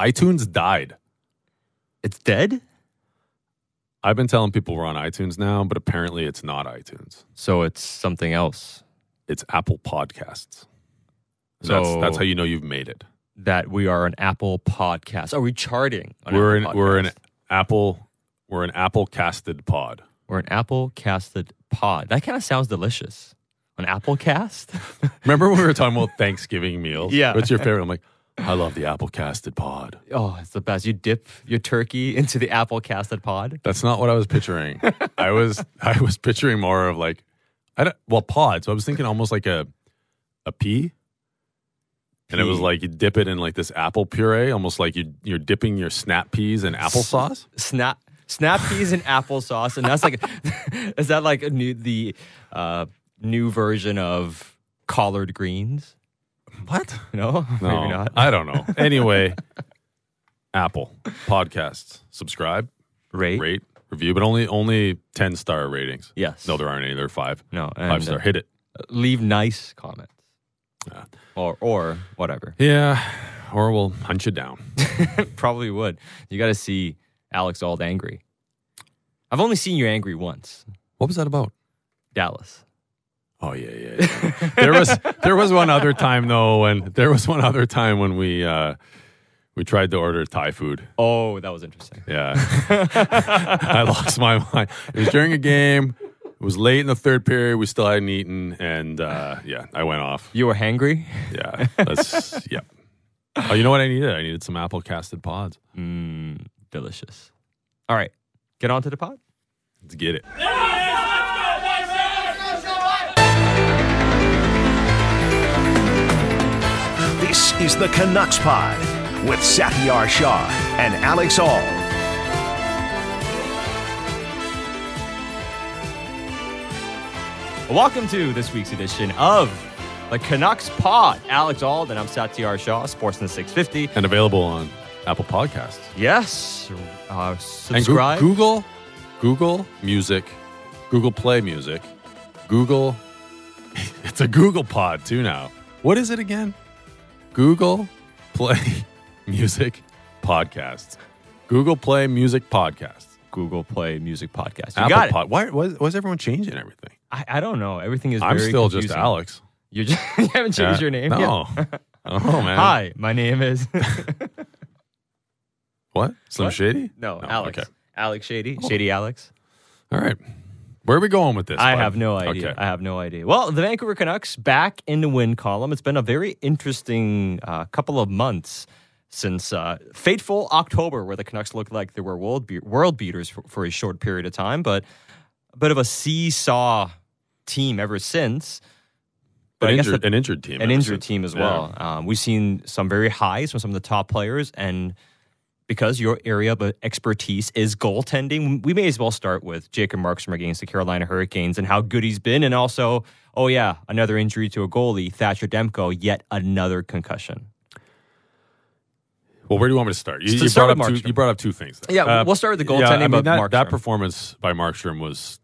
iTunes died. It's dead. I've been telling people we're on iTunes now, but apparently it's not iTunes. So it's something else. It's Apple Podcasts. So- that's that's how you know you've made it. That we are an Apple podcast. Are we charting? on We're Apple we're an Apple we're an Apple casted pod. we're an Apple casted pod. That kind of sounds delicious. An Apple cast. Remember when we were talking about Thanksgiving meals? Yeah. What's your favorite? I'm like, I love the Apple casted pod. oh, it's the best. You dip your turkey into the Apple casted pod. That's not what I was picturing. I was I was picturing more of like I don't well pod. So I was thinking almost like a a pea. And it was like you dip it in like this apple puree, almost like you you're dipping your snap peas in applesauce. Snap snap peas and applesauce, and that's like, is that like a new the uh, new version of collard greens? What? No, No, maybe not. I don't know. Anyway, Apple podcasts, subscribe, Rate? rate, review, but only only ten star ratings. Yes. No, there aren't any. There are five. no. Five star. uh, Hit it. leave nice comments Yeah. or or whatever. Yeah. Or we'll hunt you down. Probably would. You got to see Alex Auld angry. I've only seen you angry once. What was that about? Dallas. Oh yeah, yeah. yeah. there was there was one other time though when there was one other time when we uh we tried to order Thai food. Oh, that was interesting. Yeah. I lost my mind. It was during a game. It was late in the third period. We still hadn't eaten and uh yeah, I went off. You were hangry? Yeah. That's yeah. Oh, you know what I needed? I needed some apple casted pods. Mmm, delicious. All right, get on to the pod. Let's get it. This is the Canucks Pod with Satiar Shah and Alex Auld. Welcome to this week's edition of the Canucks Pod. Alex Auld and I'm Satiar Shah, Sportsnet 650. And available on Apple Podcasts. Yes, uh, And Goo- subscribe. Google, Google Music, Google Play Music, Google. It's a Google Pod too now. What is it again? Google Play Music Podcasts. Google Play Music Podcasts. Google Play Music Podcast. You Apple got it. Pod. Why, why, why is everyone changing everything? I, I don't know. Everything is. I'm very still confusing. just Alex. You, just, you haven't changed Yeah. your name No. yet. oh man. Hi, my name is What? Slim What? Shady? no Alex. Okay. Alex Shady. Shady Alex. All right. Where are we going with this? I bud? have no idea. Okay. I have no idea. Well, the Vancouver Canucks back in the win column. It's been a very interesting uh, couple of months since uh, fateful October, where the Canucks looked like they were world be- world beaters for, for a short period of time, but a bit of a seesaw team ever since. But An injured, the- an injured team. an injured since. team as Yeah. well. Um, we've seen some very highs from some of the top players, and because your area of uh, expertise is goaltending, we may as well start with Jacob Markstrom against the Carolina Hurricanes and how good he's been, and also, oh yeah, another injury to a goalie, Thatcher Demko, yet another concussion. Well, where do you want me to start? You, you start brought up two, you brought up two things. Yeah, we'll uh, start with the yeah, goaltending, I mean, that, that performance by Markstrom was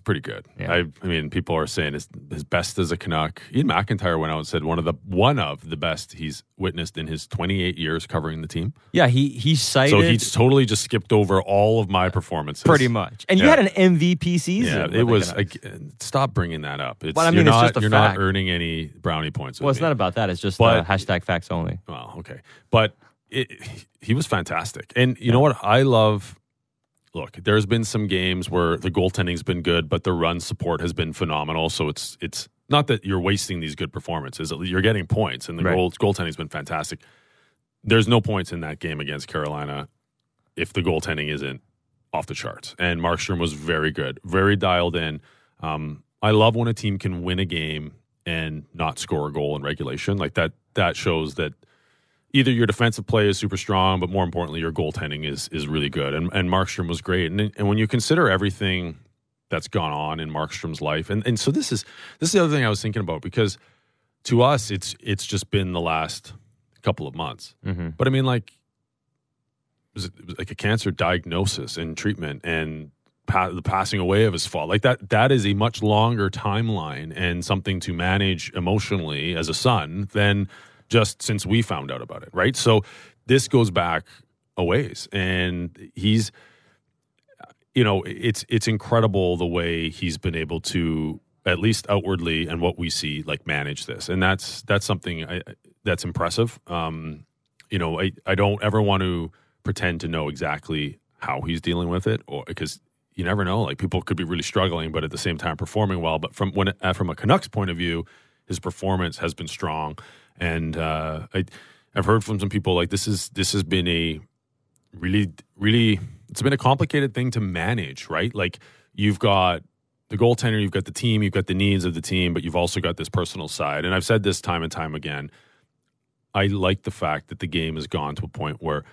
pretty good. Yeah. I, I mean, people are saying his, his best as a Canuck. Ian McIntyre went out and said one of the one of the best he's witnessed in his 28 years covering the team. Yeah, he he cited So he's totally just skipped over all of my performances. pretty much, and you had an MVP season. Yeah, it was. Again, stop bringing that up. It's, Well, I you're mean, it's not, just a you're fact. not earning any brownie points. well, it's me. not about that. It's just But- uh, hashtag facts only. Well, okay, but it, he was fantastic, and you know what I love. Look, there's been some games where the goaltending's been good, but the run support has been phenomenal. So it's it's not that you're wasting these good performances; you're getting points, and the Right. goal, goaltending's been fantastic. There's no points in that game against Carolina if the goaltending isn't off the charts. And Markstrom was very good, very dialed in. Um, I love when a team can win a game and not score a goal in regulation. Like that, that shows that either your defensive play is super strong, but more importantly, your goaltending is is really good. And and Markstrom was great. And and when you consider everything that's gone on in Markstrom's life, and and so this is this is the other thing I was thinking about because to us, it's it's just been the last couple of months. Mm-hmm. But I mean, like, it was, it was like a cancer diagnosis and treatment and pa- the passing away of his father. Like that, that is a much longer timeline and something to manage emotionally as a son than just since we found out about it, right? So this goes back a ways, and he's, you know, it's it's incredible the way he's been able to at least outwardly and what we see like manage this, and that's that's something I, that's impressive. Um, you know, I I don't ever want to pretend to know exactly how he's dealing with it, or because you never know. Like people could be really struggling, but at the same time performing well. But from when uh, from a Canucks point of view, his performance has been strong, and uh, I, I've heard from some people like this is this has been a really really it's been a complicated thing to manage, right? Like you've got the goaltender, you've got the team, you've got the needs of the team, but you've also got this personal side. And I've said this time and time again. I like the fact that the game has gone to a point where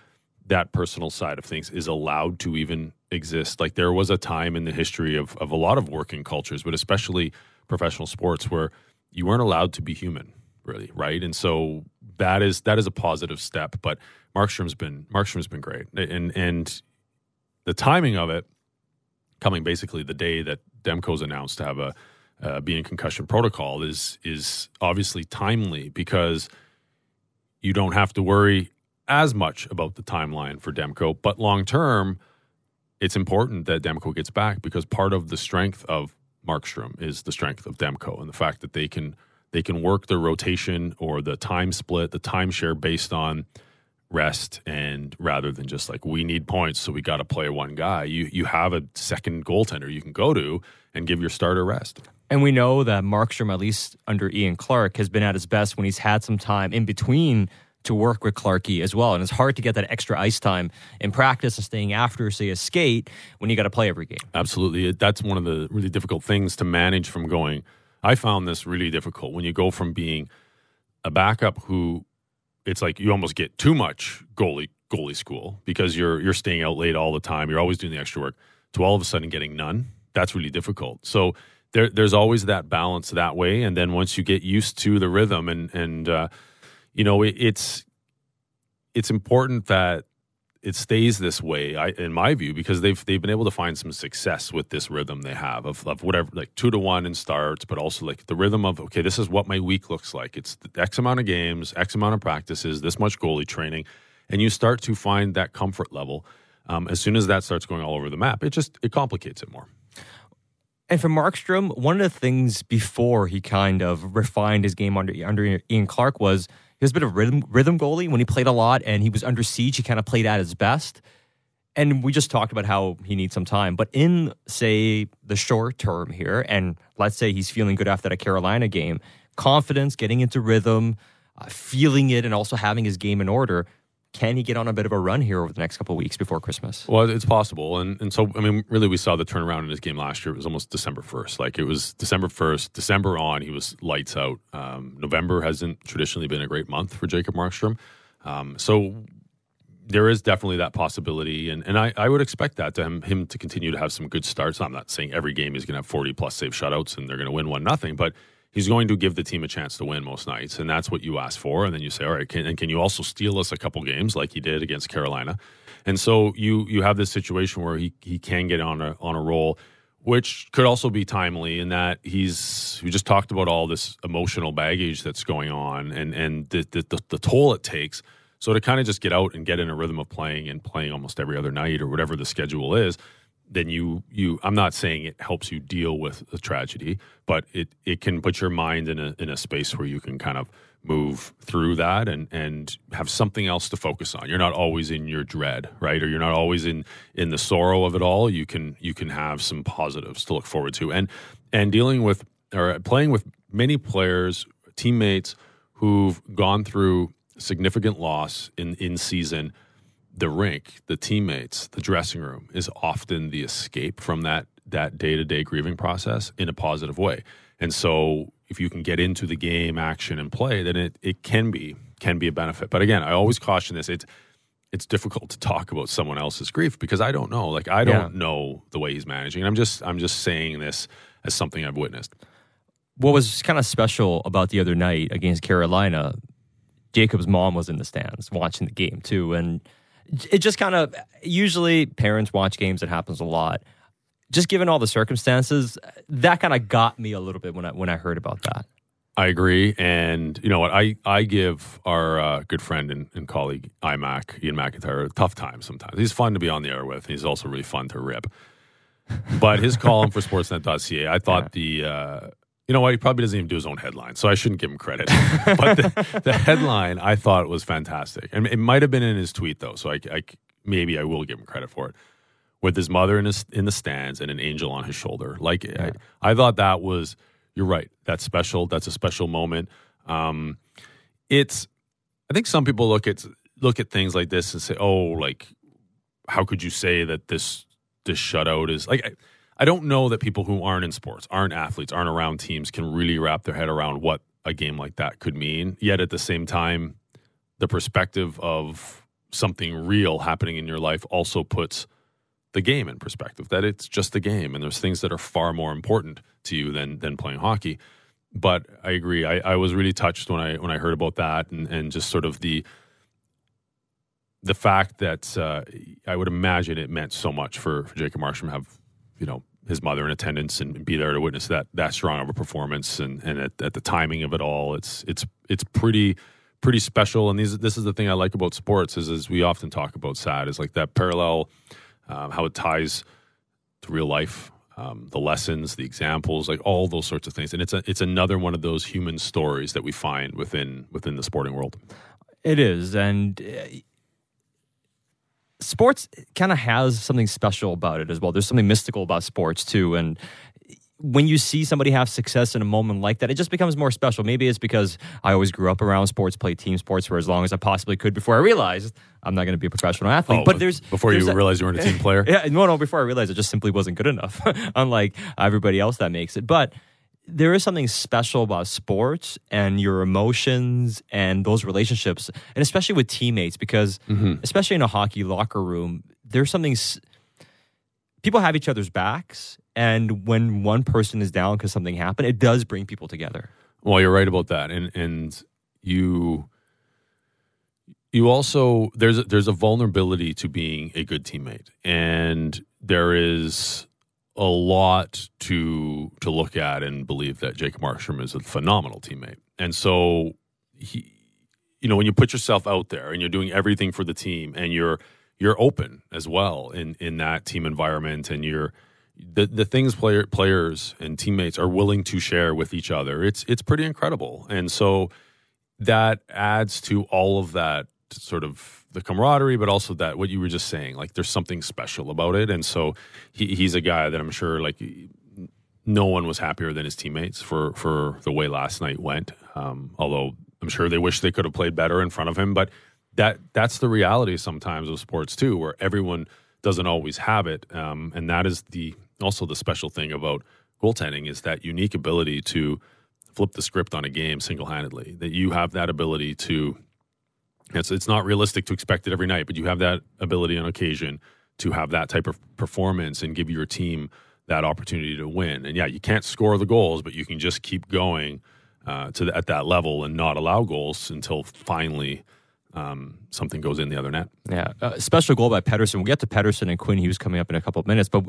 that personal side of things is allowed to even exist. Like there was a time in the history of, of a lot of working cultures, but especially professional sports where you weren't allowed to be human, really, right? And so that is that is a positive step. But Markstrom's been Markstrom's been great. And and the timing of it coming basically the day that Demko's announced to have a uh, be in concussion protocol is is obviously timely because you don't have to worry as much about the timeline for Demko, but long term, it's important that Demko gets back because part of the strength of Markstrom is the strength of Demko and the fact that they can they can work their rotation or the time split, the timeshare based on rest and rather than just like we need points so we got to play one guy you you have a second goaltender you can go to and give your starter rest and we know that Markstrom at least under Ian Clark has been at his best when he's had some time in between to work with Clarky as well. And it's hard to get that extra ice time in practice and staying after, say, a skate when you got to play every game. Absolutely. That's one of the really difficult things to manage from going. I found this really difficult when you go from being a backup who it's like you almost get too much goalie goalie school because you're you're staying out late all the time. You're always doing the extra work. To all of a sudden getting none, that's really difficult. So there, there's always that balance that way. And then once you get used to the rhythm and and uh, you know, it, it's it's important that it stays this way, I, in my view, because they've they've been able to find some success with this rhythm they have of, of whatever, like two to one in starts, but also like the rhythm of okay, this is what my week looks like. It's X amount of games, X amount of practices, this much goalie training, and you start to find that comfort level. Um, as soon as that starts going all over the map, it just it complicates it more. And for Markstrom, one of the things before he kind of refined his game under under Ian Clark was he was a bit of rhythm rhythm goalie when he played a lot and he was under siege. He kind of played at his best. And we just talked about how he needs some time. But in, say, the short term here, and let's say he's feeling good after that Carolina game, confidence, getting into rhythm, uh, feeling it, and also having his game in order, can he get on a bit of a run here over the next couple of weeks before Christmas? Well, it's possible, and and so I mean, really, we saw the turnaround in his game last year. It was almost December first. Like it was December first, December on, he was lights out. Um, November hasn't traditionally been a great month for Jacob Markstrom, um, so there is definitely that possibility, and and I, I would expect that to him, him to continue to have some good starts. I'm not saying every game he's going to have 40 plus save shutouts and they're going to win one nothing, but he's going to give the team a chance to win most nights, and that's what you ask for. And then you say, all right, can, and can you also steal us a couple games like he did against Carolina? And so you you have this situation where he he can get on a on a roll, which could also be timely in that he's we just talked about all this emotional baggage that's going on and and the the, the toll it takes. So to kind of just get out and get in a rhythm of playing and playing almost every other night or whatever the schedule is then you you I'm not saying it helps you deal with the tragedy, but it it can put your mind in a in a space where you can kind of move through that and and have something else to focus on. You're not always in your dread, right? Or you're not always in in the sorrow of it all. You can you can have some positives to look forward to. And and dealing with or playing with many players, teammates who've gone through significant loss in in season the rink, the teammates, the dressing room is often the escape from that that day to day grieving process in a positive way. And so, if you can get into the game, action, and play, then it it can be can be a benefit. But again, I always caution this: it's it's difficult to talk about someone else's grief because I don't know. Like I don't yeah. know the way he's managing. I'm just I'm just saying this as something I've witnessed. What was kind of special about the other night against Carolina? Jacob's mom was in the stands watching the game too, and it just kind of usually parents watch games. It happens a lot. Just given all the circumstances, that kind of got me a little bit when I when I heard about that. I agree, and you know what? I I give our uh, good friend and, and colleague iMac Ian McIntyre a tough time sometimes. He's fun to be on the air with. He's also really fun to rip. But his column for Sportsnet.ca, I thought the uh, you know what? He probably doesn't even do his own headline, so I shouldn't give him credit. but the, the headline I thought was fantastic, and it might have been in his tweet though, so I, I maybe I will give him credit for it. With his mother in his in the stands and an angel on his shoulder, like I, I thought that was you're right. That's special. That's a special moment. Um, it's. I think some people look at look at things like this and say, "Oh, like, how could you say that this this shutout is like?" I, I don't know that people who aren't in sports, aren't athletes, aren't around teams can really wrap their head around what a game like that could mean. Yet at the same time, the perspective of something real happening in your life also puts the game in perspective that it's just a game and there's things that are far more important to you than than playing hockey but I agree I, I was really touched when I when I heard about that and, and just sort of the the fact that uh, I would imagine it meant so much for, for Jacob to have you know his mother in attendance and be there to witness that that strong of a performance and and at, at the timing of it all it's it's it's pretty pretty special and these this is the thing I like about sports is as we often talk about sad is like that parallel um, how it ties to real life, um, the lessons, the examples, like all those sorts of things. And it's a, it's another one of those human stories that we find within within the sporting world. It is, and uh, sports kind of has something special about it as well. There's something mystical about sports too, and when you see somebody have success in a moment like that, it just becomes more special. Maybe it's because I always grew up around sports, played team sports for as long as I possibly could before I realized I'm not going to be a professional athlete. Oh, but there's before there's you a- realized you weren't a team player. yeah, no, no. Before I realized it just simply wasn't good enough, unlike everybody else that makes it. But there is something special about sports and your emotions and those relationships, and especially with teammates, because mm-hmm. especially in a hockey locker room, there's something. s- People have each other's backs, and when one person is down because something happened, it does bring people together. Well, you're right about that, and and you you also there's a, there's a vulnerability to being a good teammate, and there is a lot to to look at and believe that Jacob Markstrom is a phenomenal teammate, and so he, you know, when you put yourself out there and you're doing everything for the team, and you're you're open as well in in that team environment, and you're the the things player players and teammates are willing to share with each other. It's it's pretty incredible, and so that adds to all of that sort of the camaraderie, but also that what you were just saying, like there's something special about it, and so he, he's a guy that I'm sure like no one was happier than his teammates for for the way last night went. Um, although I'm sure they wish they could have played better in front of him, but that that's the reality sometimes of sports too, where everyone doesn't always have it, um, and that is the also the special thing about goaltending is that unique ability to flip the script on a game single handedly. That you have that ability to. It's it's not realistic to expect it every night, but you have that ability on occasion to have that type of performance and give your team that opportunity to win. And yeah, you can't score the goals, but you can just keep going uh, to the, at that level and not allow goals until finally um, something goes in the other net. Yeah, uh, special goal by Pettersson. We'll get to Pettersson and Quinn Hughes coming up in a couple of minutes, but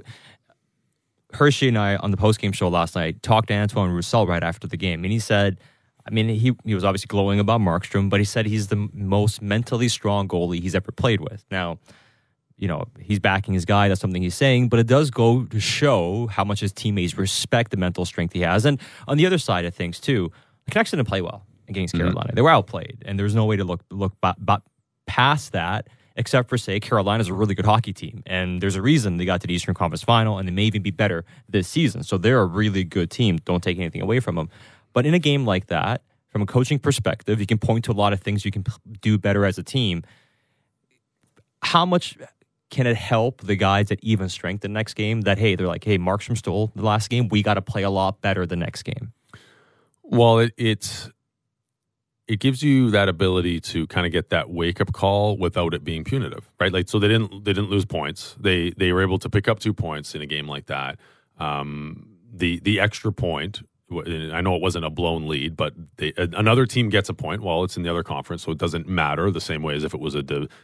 Hershey and I on the postgame show last night talked to Antoine Roussel right after the game, and he said, I mean, he he was obviously glowing about Markstrom, but he said he's the most mentally strong goalie he's ever played with. Now, you know, he's backing his guy. That's something he's saying, but it does go to show how much his teammates respect the mental strength he has. And on the other side of things, too, the Canucks didn't play well against mm-hmm. Carolina. They were outplayed, and there's no way to look look ba- past that except for say Carolina's a really good hockey team, and there's a reason they got to the Eastern Conference Final, and they may even be better this season. So they're a really good team. Don't take anything away from them. But in a game like that, from a coaching perspective, you can point to a lot of things you can do better as a team. How much can it help the guys at even strength the next game that hey, they're like, hey, Markstrom stole the last game. We got to play a lot better the next game. Well, it, it's it gives you that ability to kind of get that wake up call without it being punitive, right? Like, so they didn't they didn't lose points. They they were able to pick up two points in a game like that. Um, the the extra point. I know it wasn't a blown lead, but they, another team gets a point. while it's in the other conference, so it doesn't matter the same way as if it was a.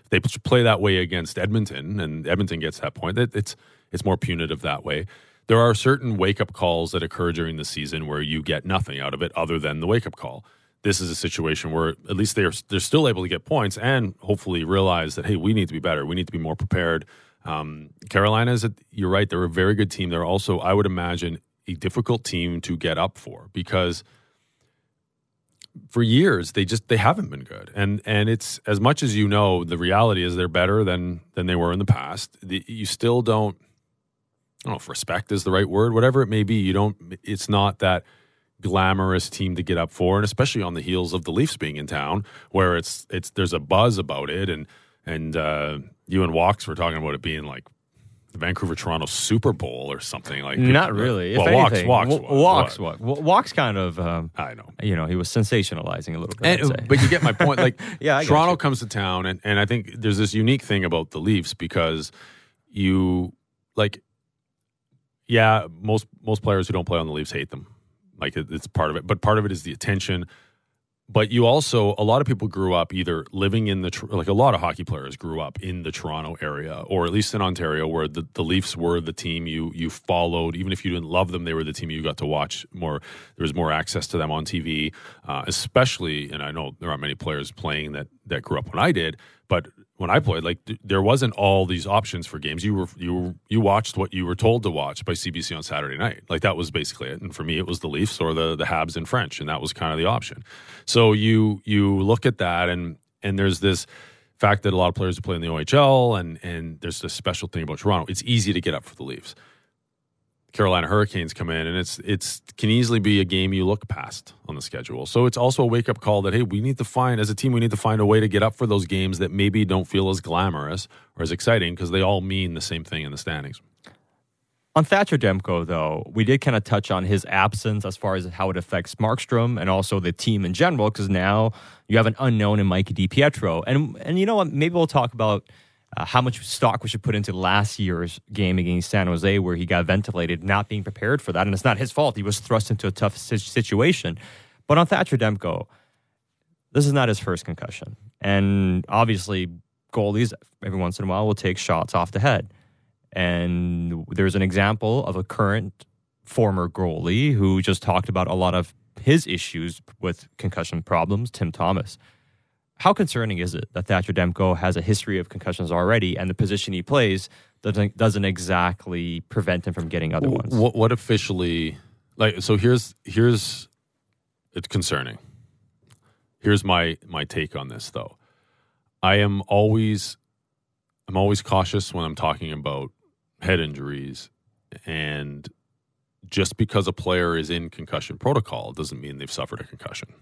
They play that way against Edmonton, and Edmonton gets that point. It, it's it's more punitive that way there are certain wake up calls that occur during the season where you get nothing out of it other than the wake up call. This is a situation where at least they're they're still able to get points and hopefully realize that hey, we need to be better. We need to be more prepared. Um, Carolina is you're right. They're a very good team. They're also, I would imagine, a difficult team to get up for because for years they just they haven't been good. And and it's as much as you know the reality is they're better than than they were in the past. The, you still don't I don't know if respect is the right word whatever it may be you don't it's not that glamorous team to get up for and especially on the heels of the Leafs being in town where it's it's there's a buzz about it. And and uh, you and Walks were talking about it being like the Vancouver Toronto Super Bowl or something like. Not really. Well, if Walks, anything, Walks, walks, what? walk, Wa- walks, kind of. Um, I know. you know, he was sensationalizing a little bit. And, but you get my point. Like, Yeah, I Toronto comes to town, and, and I think there's this unique thing about the Leafs because you like, yeah, most most players who don't play on the Leafs hate them. Like it, it's part of it, but part of it is the attention. But you also, a lot of people grew up either living in the, like a lot of hockey players grew up in the Toronto area or at least in Ontario where the, the Leafs were the team you, you followed. Even if you didn't love them, they were the team you got to watch more. There was more access to them on TV, uh, especially, and I know there aren't many players playing that, that grew up when I did, but when I played, like th- there wasn't all these options for games. You were you were, you watched what you were told to watch by CBC on Saturday night. Like that was basically it. And for me, it was the Leafs or the the Habs in French, and that was kind of the option. So you you look at that, and and there's this fact that a lot of players play in the OHL, and and there's this special thing about Toronto. It's easy to get up for the Leafs. Carolina Hurricanes come in, and it's it's can easily be a game you look past on the schedule. So it's also a wake up call that hey, we need to find as a team, we need to find a way to get up for those games that maybe don't feel as glamorous or as exciting because they all mean the same thing in the standings. On Thatcher Demko, though, we did kind of touch on his absence as far as how it affects Markstrom and also the team in general, because now you have an unknown in Mikey DiPietro. And, and you know what? Maybe we'll talk about uh, how much stock we should put into last year's game against San Jose, where he got ventilated, not being prepared for that. And it's not his fault. He was thrust into a tough situation. But on Thatcher Demko, this is not his first concussion. And obviously, goalies every once in a while will take shots off the head. And there's an example of a current former goalie who just talked about a lot of his issues with concussion problems, Tim Thomas. How concerning is it that Thatcher Demko has a history of concussions already and the position he plays doesn't, doesn't exactly prevent him from getting other ones? What, what officially like? So here's here's it's concerning. Here's my my take on this though. I am always I'm always cautious when I'm talking about head injuries and just because a player is in concussion protocol doesn't mean they've suffered a concussion.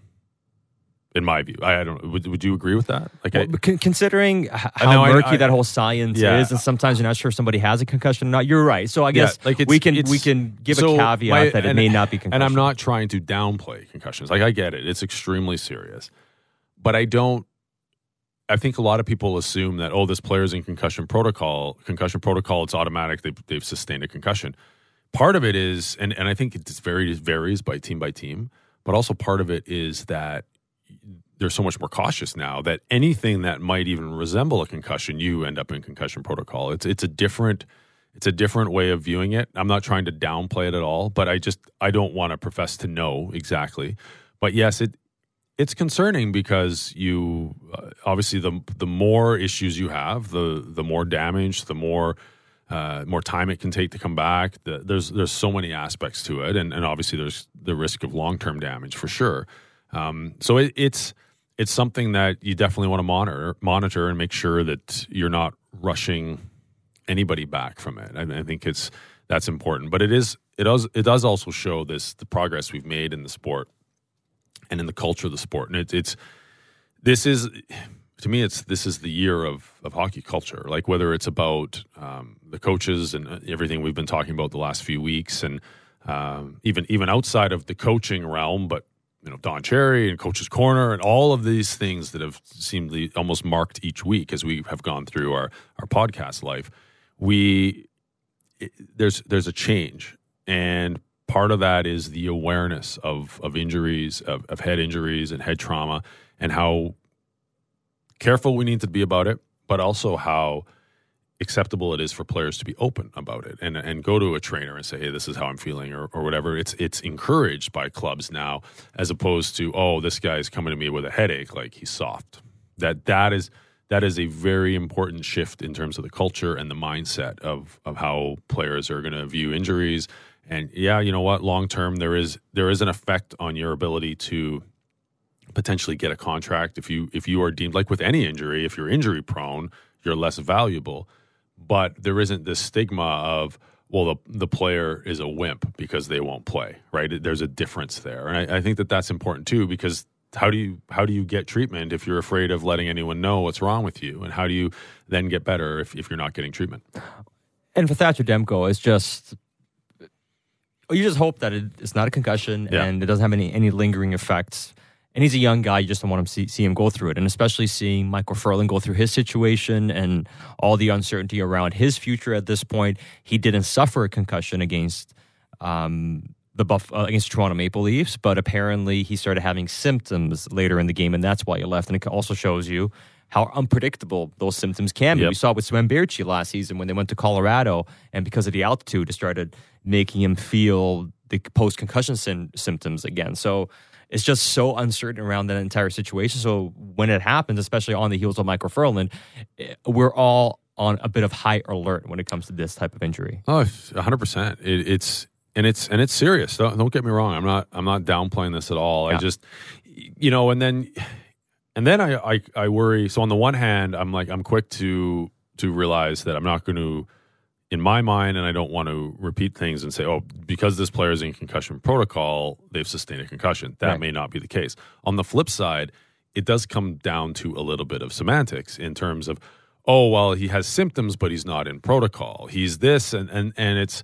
In my view, I, I don't. Would, would you agree with that? Like, Well, con- considering I how I- murky I- that whole science Yeah. is, and sometimes you're not sure if somebody has a concussion or not, you're right. So I guess like, it's- we can we can give so a caveat my- that it and- may not be concussion. And I'm not trying to downplay concussions. Like I get it. It's extremely serious. But I don't I think a lot of people assume that oh this player's in concussion protocol, concussion protocol it's automatic they've, they've sustained a concussion. Part of it is and and I think it just varies varies by team by team, but also part of it is that they're so much more cautious now that anything that might even resemble a concussion, you end up in concussion protocol. It's it's a different it's a different way of viewing it. I'm not trying to downplay it at all, but I just I don't want to profess to know exactly. But yes, it it's concerning because you uh, obviously the the more issues you have, the the more damage, the more uh, more time it can take to come back. The, there's there's so many aspects to it, and, and obviously there's the risk of long term damage for sure. Um, so it, it's it's something that you definitely want to monitor monitor and make sure that you're not rushing anybody back from it. I, I think it's that's important, but it is it does it does also show this the progress we've made in the sport and in the culture of the sport, and it, it's this is to me it's this is the year of of hockey culture. Like whether it's about um, the coaches and uh, everything we've been talking about the last few weeks, and um, even even outside of the coaching realm, but you know Don Cherry and Coach's Corner and all of these things that have seemingly almost marked each week as we have gone through our our podcast life. We it, there's there's a change, and part of that is the awareness of of injuries, of, of head injuries and head trauma, and how careful we need to be about it, but also how acceptable it is for players to be open about it and and go to a trainer and say, hey, this is how I'm feeling or, or whatever. It's it's encouraged by clubs now as opposed to oh, this guy is coming to me with a headache, like he's soft. That that is that is a very important shift in terms of the culture and the mindset of of how players are going to view injuries. And yeah, you know what? Long term, there is there is an effect on your ability to potentially get a contract if you if you are deemed like with any injury, if you're injury prone, you're less valuable. But there isn't this stigma of well, the the player is a wimp because they won't play, right? There's a difference there, and I, I think that that's important too because how do you how do you get treatment if you're afraid of letting anyone know what's wrong with you, and how do you then get better if, if you're not getting treatment? And for Thatcher Demko, it's just you just hope that it's not a concussion Yeah. and it doesn't have any any lingering effects. And he's a young guy; you just don't want to see, see him go through it. And especially seeing Michael Ferland go through his situation and all the uncertainty around his future at this point. He didn't suffer a concussion against um, the Buff uh, against Toronto Maple Leafs, but apparently he started having symptoms later in the game, and that's why he left. And it also shows you how unpredictable those symptoms can be. Yep. We saw it with Sven Baertschi last season when they went to Colorado, and because of the altitude, it started making him feel the post concussion syn- symptoms again. So it's just so uncertain around that entire situation. So when it happens, especially on the heels of Michael Ferland, eh, we're all on a bit of high alert when it comes to this type of injury. Oh, hundred percent. It, it's and it's and it's serious. Don't, don't get me wrong. I'm not I'm not downplaying this at all. I just you know, and then and then I, I I worry. So on the one hand, I'm like I'm quick to to realize that I'm not going to in my mind, and I don't want to repeat things and say, oh, because this player is in concussion protocol, they've sustained a concussion. That Right. may not be the case. On the flip side, it does come down to a little bit of semantics in terms of, oh, well, he has symptoms, but he's not in protocol. He's this, and and and it's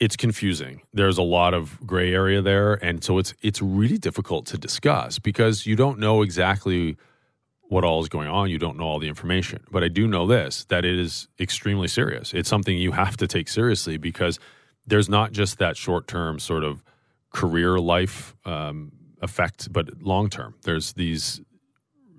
it's confusing. There's a lot of gray area there, and so it's it's really difficult to discuss because you don't know exactly what all is going on. You don't know all the information. But I do know this that it is extremely serious. It's something you have to take seriously because there's not just that short term sort of career life um, effect, but long term. There's these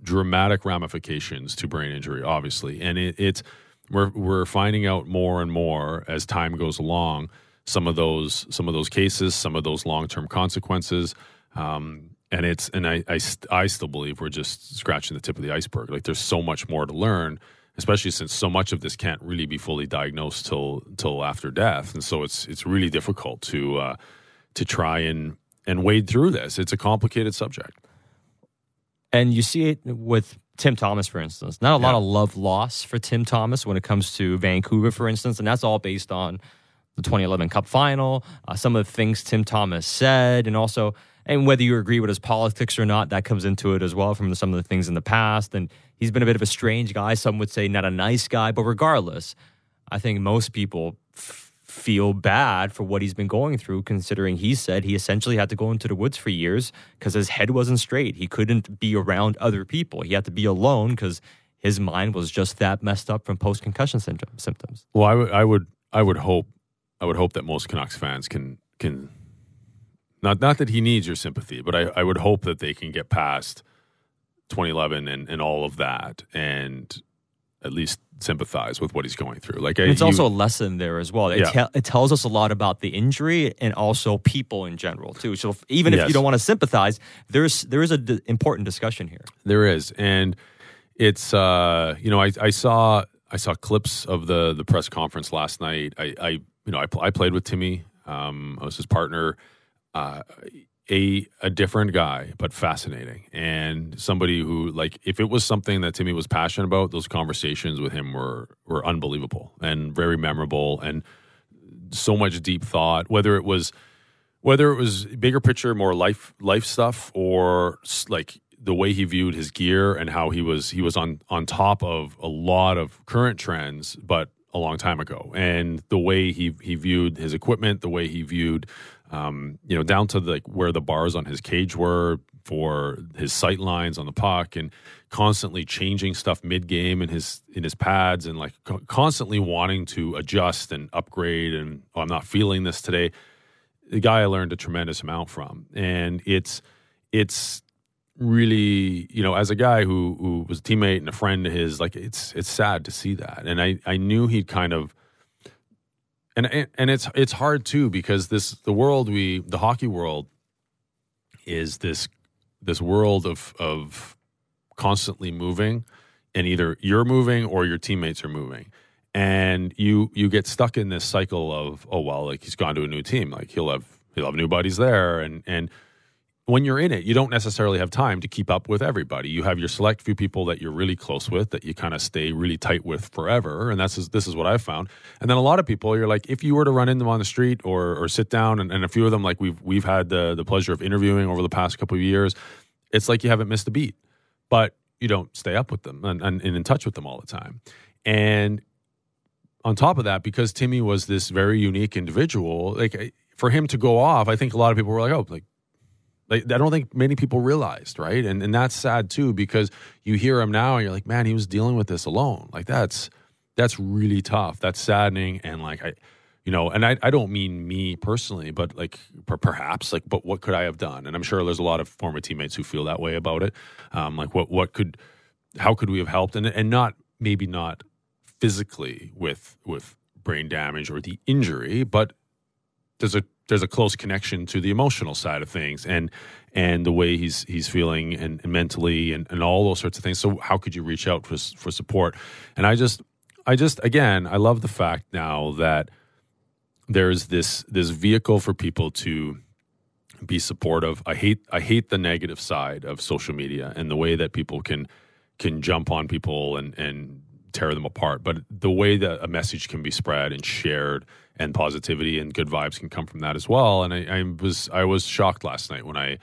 dramatic ramifications to brain injury, obviously, and it, it's we're we're finding out more and more as time goes along. Some of those some of those cases, some of those long term consequences, um, and it's and I, I I still believe we're just scratching the tip of the iceberg. Like there's so much more to learn, especially since so much of this can't really be fully diagnosed till till after death, and so it's it's really difficult to uh, to try and and wade through this. It's a complicated subject. And you see it with Tim Thomas, for instance. Not a lot Yeah. of love loss for Tim Thomas when it comes to Vancouver, for instance. And that's all based on the 2011 Cup final, uh, some of the things Tim Thomas said, and also, and whether you agree with his politics or not, that comes into it as well from some of the things in the past. And he's been a bit of a strange guy. Some would say not a nice guy, but regardless, I think most people f- feel bad for what he's been going through, considering he said he essentially had to go into the woods for years because his head wasn't straight. He couldn't be around other people. He had to be alone because his mind was just that messed up from post concussion symptoms. Well, I would, I would, I would hope, I would hope that most Canucks fans can can not not that he needs your sympathy, but I, I would hope that they can get past 2011 and, and all of that, and at least sympathize with what he's going through. Like, I, it's you- also a lesson there as well. It, Yeah. te- it tells us a lot about the injury and also people in general too. So if, even if Yes. you don't want to sympathize, there's there is an d- important discussion here. There is, and it's uh, you know I, I saw I saw clips of the the press conference last night. I, I you know I, pl- I played with Timmy. Um, I was his partner. Uh, a a different guy, but fascinating, and somebody who like if it was something that Timmy was passionate about, those conversations with him were were unbelievable and very memorable, and so much deep thought. Whether it was whether it was bigger picture, more life life stuff, or like the way he viewed his gear and how he was he was on on top of a lot of current trends, but a long time ago, and the way he he viewed his equipment, the way he viewed, um, you know, down to like where the bars on his cage were for his sight lines on the puck, and constantly changing stuff mid game in his in his pads, and like co- constantly wanting to adjust and upgrade. And oh, I'm not feeling this today the guy I learned a tremendous amount from, and it's it's really, you know, as a guy who who was a teammate and a friend of his, like it's it's sad to see that. And I I knew he'd kind of and and it's it's hard too because this the world we the hockey world is this this world of of constantly moving and either you're moving or your teammates are moving. And you you get stuck in this cycle of oh well like he's gone to a new team. Like he'll have he'll have new buddies there and and when you're in it, you don't necessarily have time to keep up with everybody. You have your select few people that you're really close with that you kind of stay really tight with forever, and that's this is what I've found. And then a lot of people, you're like, if you were to run into them on the street or or sit down, and, and a few of them, like we've we've had the the pleasure of interviewing over the past couple of years, it's like you haven't missed a beat, but you don't stay up with them and, and, and in touch with them all the time. And on top of that, because Timmy was this very unique individual, like for him to go off, I think a lot of people were like, oh, like like, I don't think many people realized, right? And and that's sad too because you hear him now and you're like, man, he was dealing with this alone. Like that's that's really tough. That's saddening. And like I, you know, and I I don't mean me personally, but like per, perhaps like, but what could I have done? And I'm sure there's a lot of former teammates who feel that way about it. Um, like what what could, how could we have helped? And and not maybe not physically with with brain damage or the injury, but there's a there's a close connection to the emotional side of things and and the way he's he's feeling and, and mentally and, and all those sorts of things. So how could you reach out for for support? And I just I just again I love the fact now that there's this this vehicle for people to be supportive. I hate I hate the negative side of social media and the way that people can can jump on people and and tear them apart. But the way that a message can be spread and shared and positivity and good vibes can come from that as well. And I, I was I was shocked last night when I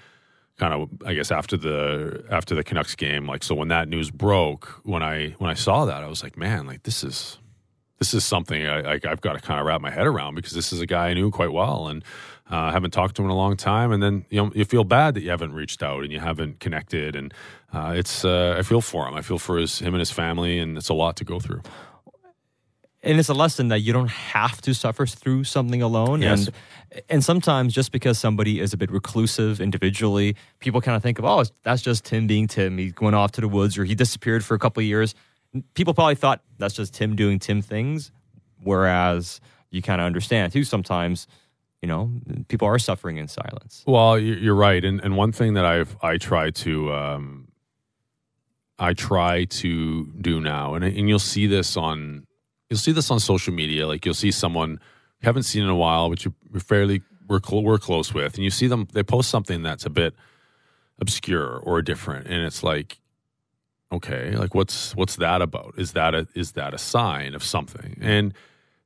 kind of I guess after the after the Canucks game, like so when that news broke, when I when I saw that, I was like, man, like this is this is something I, I, have got to kind of wrap my head around because this is a guy I knew quite well and uh, haven't talked to him in a long time. And then you know you feel bad that you haven't reached out and you haven't connected. And uh, it's uh, I feel for him. I feel for his him and his family, and it's a lot to go through. And it's a lesson that you don't have to suffer through something alone. Yes. And and sometimes just because somebody is a bit reclusive individually, people kind of think of, oh, that's just Tim being Tim. He's going off to the woods or he disappeared for a couple of years people probably thought that's just Tim doing Tim things, whereas you kind of understand too sometimes you know people are suffering in silence well you're right and and one thing that i've i try to um i try to do now and and you'll see this on you'll see this on social media like you'll see someone you haven't seen in a while but you're fairly we're, cl- we're close with and you see them they post something that's a bit obscure or different and it's like okay like what's what's that about? Is that a is that a sign of something? And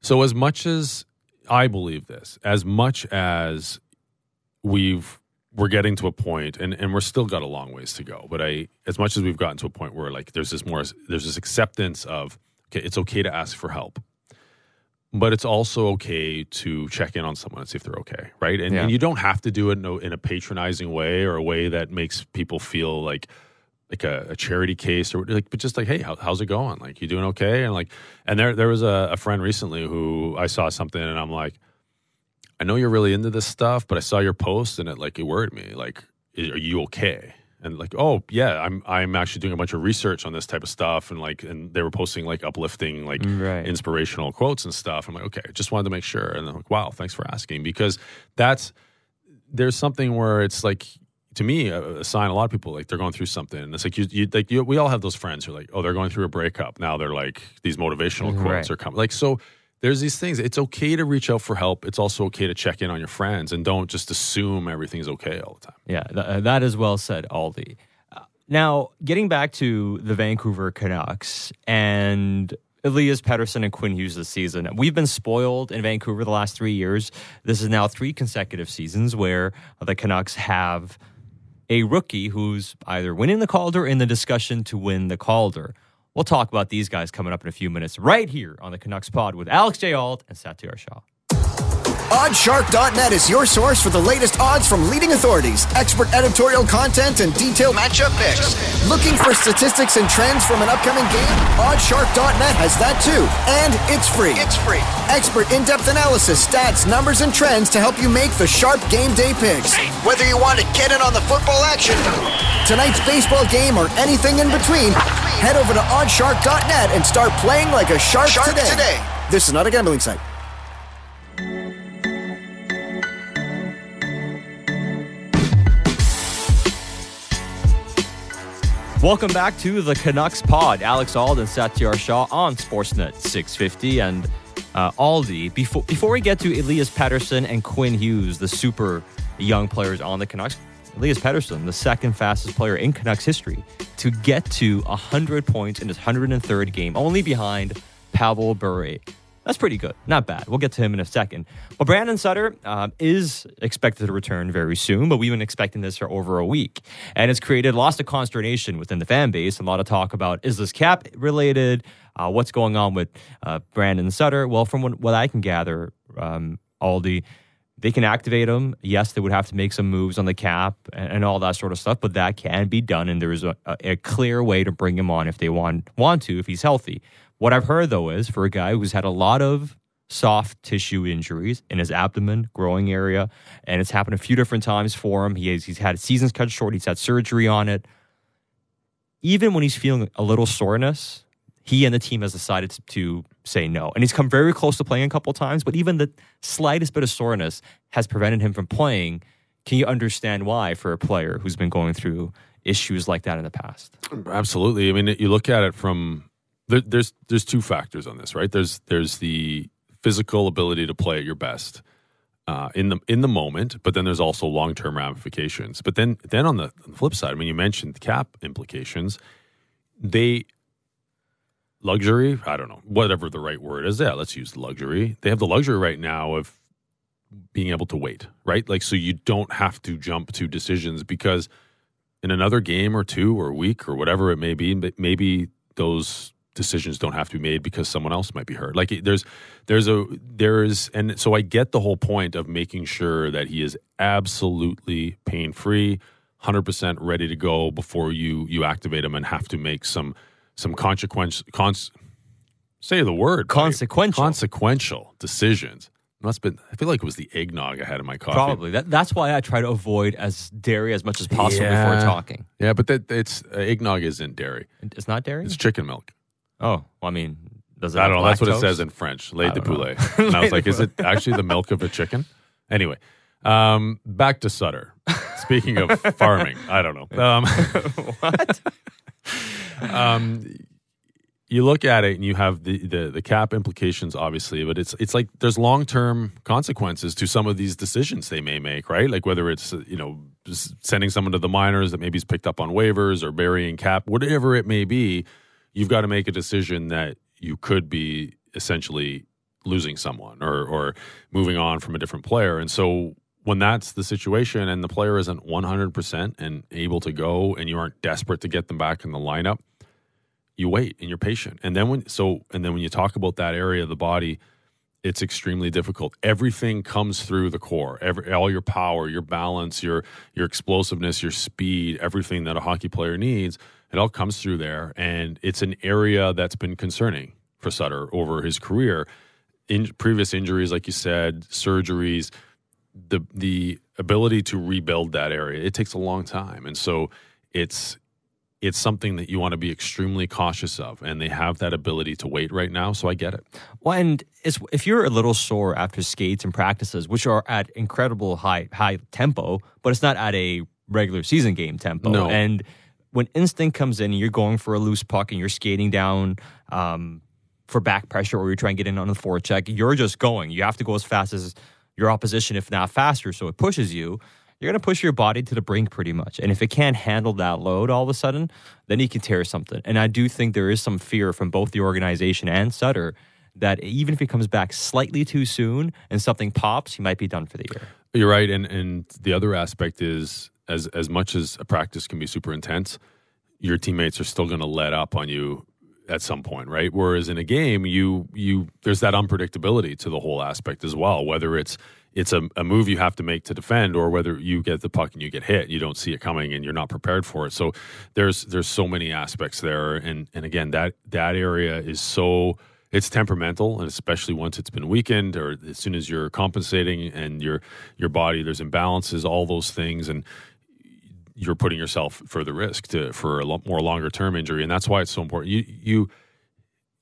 so as much as i believe this as much as we've we're getting to a point and and we're still got a long ways to go but i as much as we've gotten to a point where like there's this more there's this acceptance of it's okay to ask for help but it's also okay to check in on someone and see if they're okay right and, yeah. and you don't have to do it in a, in a patronizing way or a way that makes people feel like like a, a, charity case or like, but just like, hey, how, how's it going? Like, you doing okay? And like, and there there was a, a, friend recently who I saw something and I'm like, I know you're really into this stuff, but I saw your post and it like it worried me. Like, are you okay? And like, oh yeah, I'm I'm actually doing a bunch of research on this type of stuff, and like, and they were posting like uplifting, like right. inspirational quotes and stuff. I'm like, okay, just wanted to make sure. And I'm like, wow, thanks for asking because that's there's something where it's like to me a, sign. A lot of people like they're going through something, and it's like you, you like you, we all have those friends who are like, oh, they're going through a breakup now. They're like these motivational quotes right. are coming. Like so, there's these things. It's okay to reach out for help. It's also okay to check in on your friends and don't just assume everything's okay all the time. Yeah, th- uh, that is well said, Aldi. Uh, now, getting back to the Vancouver Canucks and Elias Pettersson and Quinn Hughes this season. We've been spoiled in Vancouver the last three years. This is now three consecutive seasons where the Canucks have a rookie who's either winning the Calder in the discussion to win the Calder. We'll talk about these guys coming up in a few minutes right here on the Canucks Pod with Alex J. Auld and Satiar Shah. Oddshark.net is your source for the latest odds from leading authorities, expert editorial content, and detailed matchup picks. Looking for statistics and trends from an upcoming game? Oddshark.net has that too, and it's free. It's free. Expert in-depth analysis, stats, numbers, and trends to help you make the sharp game day picks. Whether you want to get in on the football action, tonight's baseball game, or anything in between, head over to Oddshark.net and start playing like a shark, today. today. This is not a gambling site. Welcome back to the Canucks Pod. Alex Auld and Satiar Shah on Sportsnet 650 and uh, Aldi. Before before we get to Elias Pettersson and Quinn Hughes, the super young players on the Canucks, Elias Pettersson, the second fastest player in Canucks history to get to 100 points in his 103rd game, only behind Pavel Bure. That's pretty good. Not bad. We'll get to him in a second. But Brandon Sutter uh, is expected to return very soon, but we've been expecting this for over a week. And it's created lots of consternation within the fan base. A lot of talk about is this cap related? Uh, what's going on with uh, Brandon Sutter? Well, from what, what I can gather, um, Auldy, they can activate him. Yes, they would have to make some moves on the cap and, and all that sort of stuff, but that can be done. And there is a, a, clear way to bring him on if they want want to, if he's healthy. What I've heard though is for a guy who's had a lot of soft tissue injuries in his abdomen, growing area, and it's happened a few different times for him. He has, he's had seasons cut short. He's had surgery on it. Even when he's feeling a little soreness, he and the team has decided to, to say no. And he's come very close to playing a couple times, but even the slightest bit of soreness has prevented him from playing. Can you understand why for a player who's been going through issues like that in the past? Absolutely. I mean, you look at it from there, there's there's two factors on this, right? There's there's the physical ability to play at your best uh, in the in the moment, but then there's also long term ramifications. But then then on the, on the flip side, I mean, you mentioned the cap implications, they luxury i don't know whatever the right word is yeah let's use luxury they have the luxury right now of being able to wait right like so you don't have to jump to decisions because in another game or two or week or whatever it may be maybe those decisions don't have to be made because someone else might be hurt. Like there's there's a there's and so I get the whole point of making sure that he is absolutely pain free, hundred percent ready to go before you you activate him and have to make some some consequence cons, say the word consequential consequential decisions. Must been. I feel like it was the eggnog I had in my coffee. Probably. That, that's why I try to avoid as dairy as much as possible yeah. before talking. Yeah, but that it's uh, eggnog isn't dairy. It's not dairy. It's chicken milk. Oh, well, I mean, does it? I don't know. That's what it says in French. Lait de poulet. and I was like, is it actually the milk of a chicken? Anyway, um, back to Sutter. Speaking of farming, I don't know. Um, what? um, you look at it and you have the, the, the cap implications, obviously, but it's it's like there's long term consequences to some of these decisions they may make, right? Like whether it's you know sending someone to the minors that maybe is picked up on waivers or burying cap, whatever it may be you've got to make a decision that you could be essentially losing someone or or moving on from a different player. And so when that's the situation and the player isn't 100% and able to go and you aren't desperate to get them back in the lineup, you wait and you're patient. And then when so and then when you talk about that area of the body, it's extremely difficult. Everything comes through the core. Every, all your power, your balance, your your explosiveness, your speed, everything that a hockey player needs it all comes through there, and it's an area that's been concerning for Sutter over his career. In previous injuries, like you said, surgeries, the the ability to rebuild that area it takes a long time, and so it's it's something that you want to be extremely cautious of, and they have that ability to wait right now. So I get it. Well, and if you're a little sore after skates and practices, which are at incredible high high tempo, but it's not at a regular season game tempo, no. and when instinct comes in and you're going for a loose puck and you're skating down um, for back pressure or you're trying to get in on the forecheck, you're just going. You have to go as fast as your opposition, if not faster. So it pushes you. You're going to push your body to the brink pretty much. And if it can't handle that load all of a sudden, then you can tear something. And I do think there is some fear from both the organization and Sutter that even if he comes back slightly too soon and something pops, he might be done for the year. You're right. And, and the other aspect is as as much as a practice can be super intense, your teammates are still going to let up on you at some point, right? Whereas in a game, you you there's that unpredictability to the whole aspect as well. Whether it's it's a, a move you have to make to defend, or whether you get the puck and you get hit, you don't see it coming and you're not prepared for it. So there's there's so many aspects there, and and again that that area is so it's temperamental, and especially once it's been weakened, or as soon as you're compensating and your your body there's imbalances, all those things, and you're putting yourself for the risk to for a more longer term injury, and that's why it's so important. You you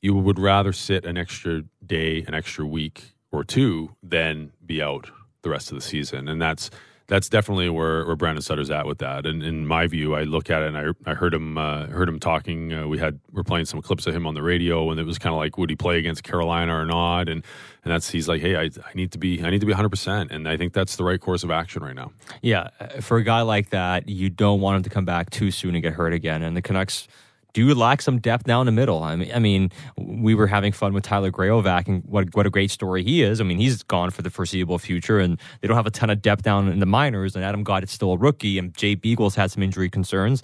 you would rather sit an extra day, an extra week or two than be out the rest of the season, and that's that's definitely where, where Brandon Sutter's at with that. And in my view, I look at it and I, I heard him uh, heard him talking. Uh, we had we're playing some clips of him on the radio, and it was kind of like, would he play against Carolina or not? And and that's he's like, hey, I, I need to be I need to be 100, percent and I think that's the right course of action right now. Yeah, for a guy like that, you don't want him to come back too soon and get hurt again. And the Canucks do lack some depth now in the middle. I mean, I mean, we were having fun with Tyler Graovac and what what a great story he is. I mean, he's gone for the foreseeable future, and they don't have a ton of depth down in the minors. And Adam Gaudette's still a rookie, and Jay Beagle's had some injury concerns,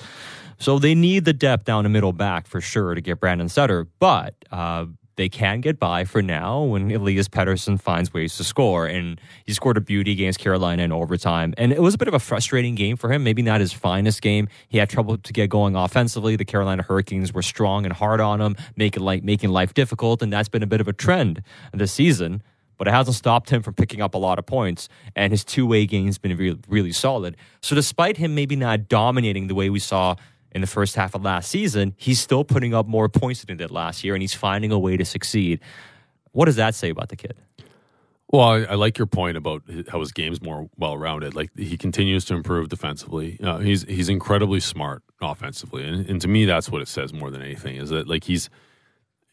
so they need the depth down the middle back for sure to get Brandon Sutter. But uh, they can get by for now when Elias Pettersson finds ways to score. And he scored a beauty against Carolina in overtime. And it was a bit of a frustrating game for him. Maybe not his finest game. He had trouble to get going offensively. The Carolina Hurricanes were strong and hard on him, making life, making life difficult. And that's been a bit of a trend this season. But it hasn't stopped him from picking up a lot of points, and his two-way game's been really, really solid. So, despite him maybe not dominating the way we saw in the first half of last season, he's still putting up more points than he did last year, and he's finding a way to succeed. What does that say about the kid? Well, I, I like your point about how his game's more well rounded. Like he continues to improve defensively. Uh, he's he's incredibly smart offensively, and, and to me, that's what it says more than anything. Is that like he's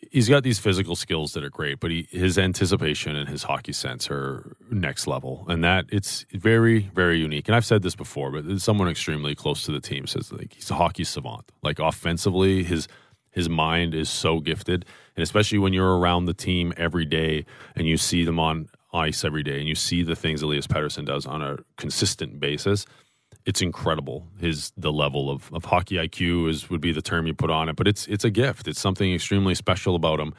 he's got these physical skills that are great, but he, his anticipation and his hockey sense are next level, and that it's very very unique. And I've said this before, but someone extremely close to the team says like he's a hockey savant. Like offensively, his his mind is so gifted, and especially when you're around the team every day and you see them on ice every day and you see the things Elias Pettersson does on a consistent basis it's incredible. His the level of, of hockey IQ is would be the term you put on it, but it's it's a gift. It's something extremely special about him.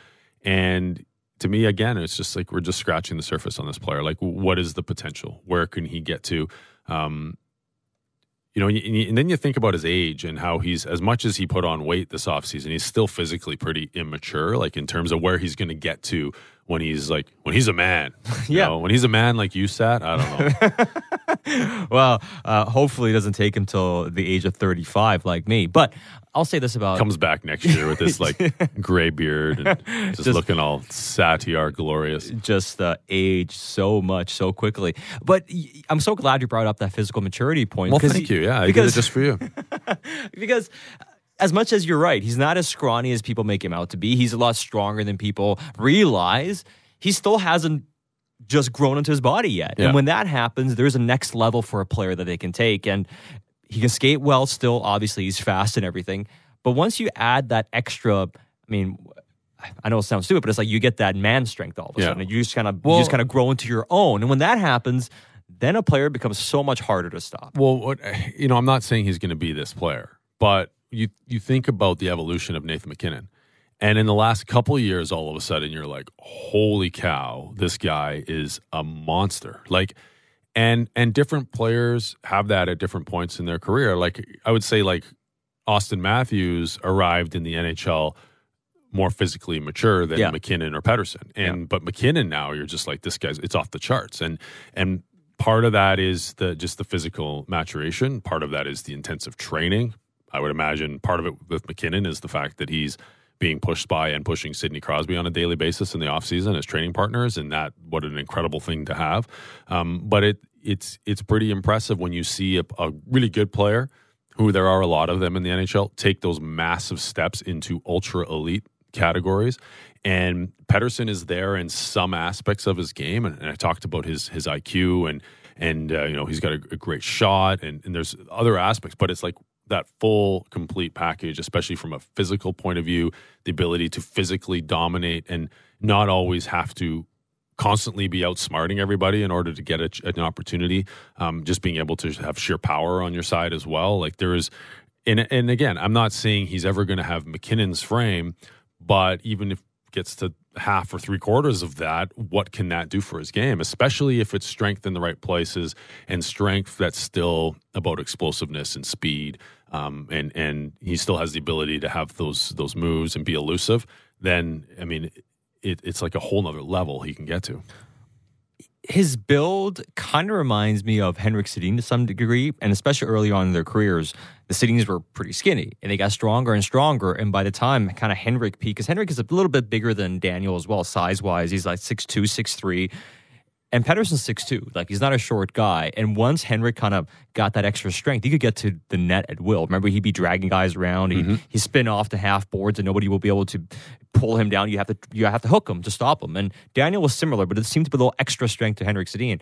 And to me, again, it's just like we're just scratching the surface on this player. Like, what is the potential? Where can he get to? Um, you know, and then you think about his age and how he's as much as he put on weight this offseason, he's still physically pretty immature, like in terms of where he's going to get to when he's like when he's a man. yeah, know, when he's a man like you sat, I don't know. well, uh, hopefully it doesn't take him till the age of thirty five like me. But I'll say this about comes back next year with this like gray beard and just, just looking all Satiar glorious. Just uh, age so much so quickly. But I'm so glad you brought up that physical maturity point. Well, thank you. Yeah, because, I did it just for you. because as much as you're right, he's not as scrawny as people make him out to be. He's a lot stronger than people realize. He still hasn't just grown into his body yet. Yeah. And when that happens, there's a next level for a player that they can take. And he can skate well still. Obviously, he's fast and everything. But once you add that extra, I mean, I know it sounds stupid, but it's like you get that man strength all of a yeah. sudden. And you just kind of well, you just kind of grow into your own. And when that happens, then a player becomes so much harder to stop. Well, you know, I'm not saying he's going to be this player, but you you think about the evolution of Nathan MacKinnon, and in the last couple years, all of a sudden you're like, holy cow, this guy is a monster. Like, and and different players have that at different points in their career. Like I would say, like Auston Matthews arrived in the NHL more physically mature than yeah. MacKinnon or Pettersson. And yeah. but MacKinnon now you're just like this guy's it's off the charts. And and part of that is the just the physical maturation. Part of that is the intensive training. I would imagine part of it with MacKinnon is the fact that he's being pushed by and pushing Sidney Crosby on a daily basis in the offseason as training partners, and that what an incredible thing to have. Um, but it it's it's pretty impressive when you see a, a really good player, who there are a lot of them in the NHL, take those massive steps into ultra elite categories. And Pettersson is there in some aspects of his game, and, and I talked about his his IQ and and uh, you know he's got a, a great shot, and, and there's other aspects, but it's like that full complete package especially from a physical point of view the ability to physically dominate and not always have to constantly be outsmarting everybody in order to get a, an opportunity um, just being able to have sheer power on your side as well. Like there is and, and again i'm not saying he's ever going to have MacKinnon's frame but even if gets to half or three quarters of that, what can that do for his game? Especially if it's strength in the right places and strength that's still about explosiveness and speed, um, and and he still has the ability to have those those moves and be elusive. Then I mean, it, it's like a whole nother level he can get to his build kind of reminds me of Henrik Sedin to some degree, and especially early on in their careers, the Sedins were pretty skinny, and they got stronger and stronger. And by the time kind of Henrik peaked, because Henrik is a little bit bigger than Daniel as well, size wise, he's like 6'2", 6'3", and Pettersson's 6'2". Like he's not a short guy. And once Henrik kind of got that extra strength, he could get to the net at will. Remember, he'd be dragging guys around. He'd, mm-hmm. he'd spin off to half boards and nobody will be able to pull him down. You have to you have to hook him to stop him. And Daniel was similar, but it seemed to be a little extra strength to Henrik Sedin.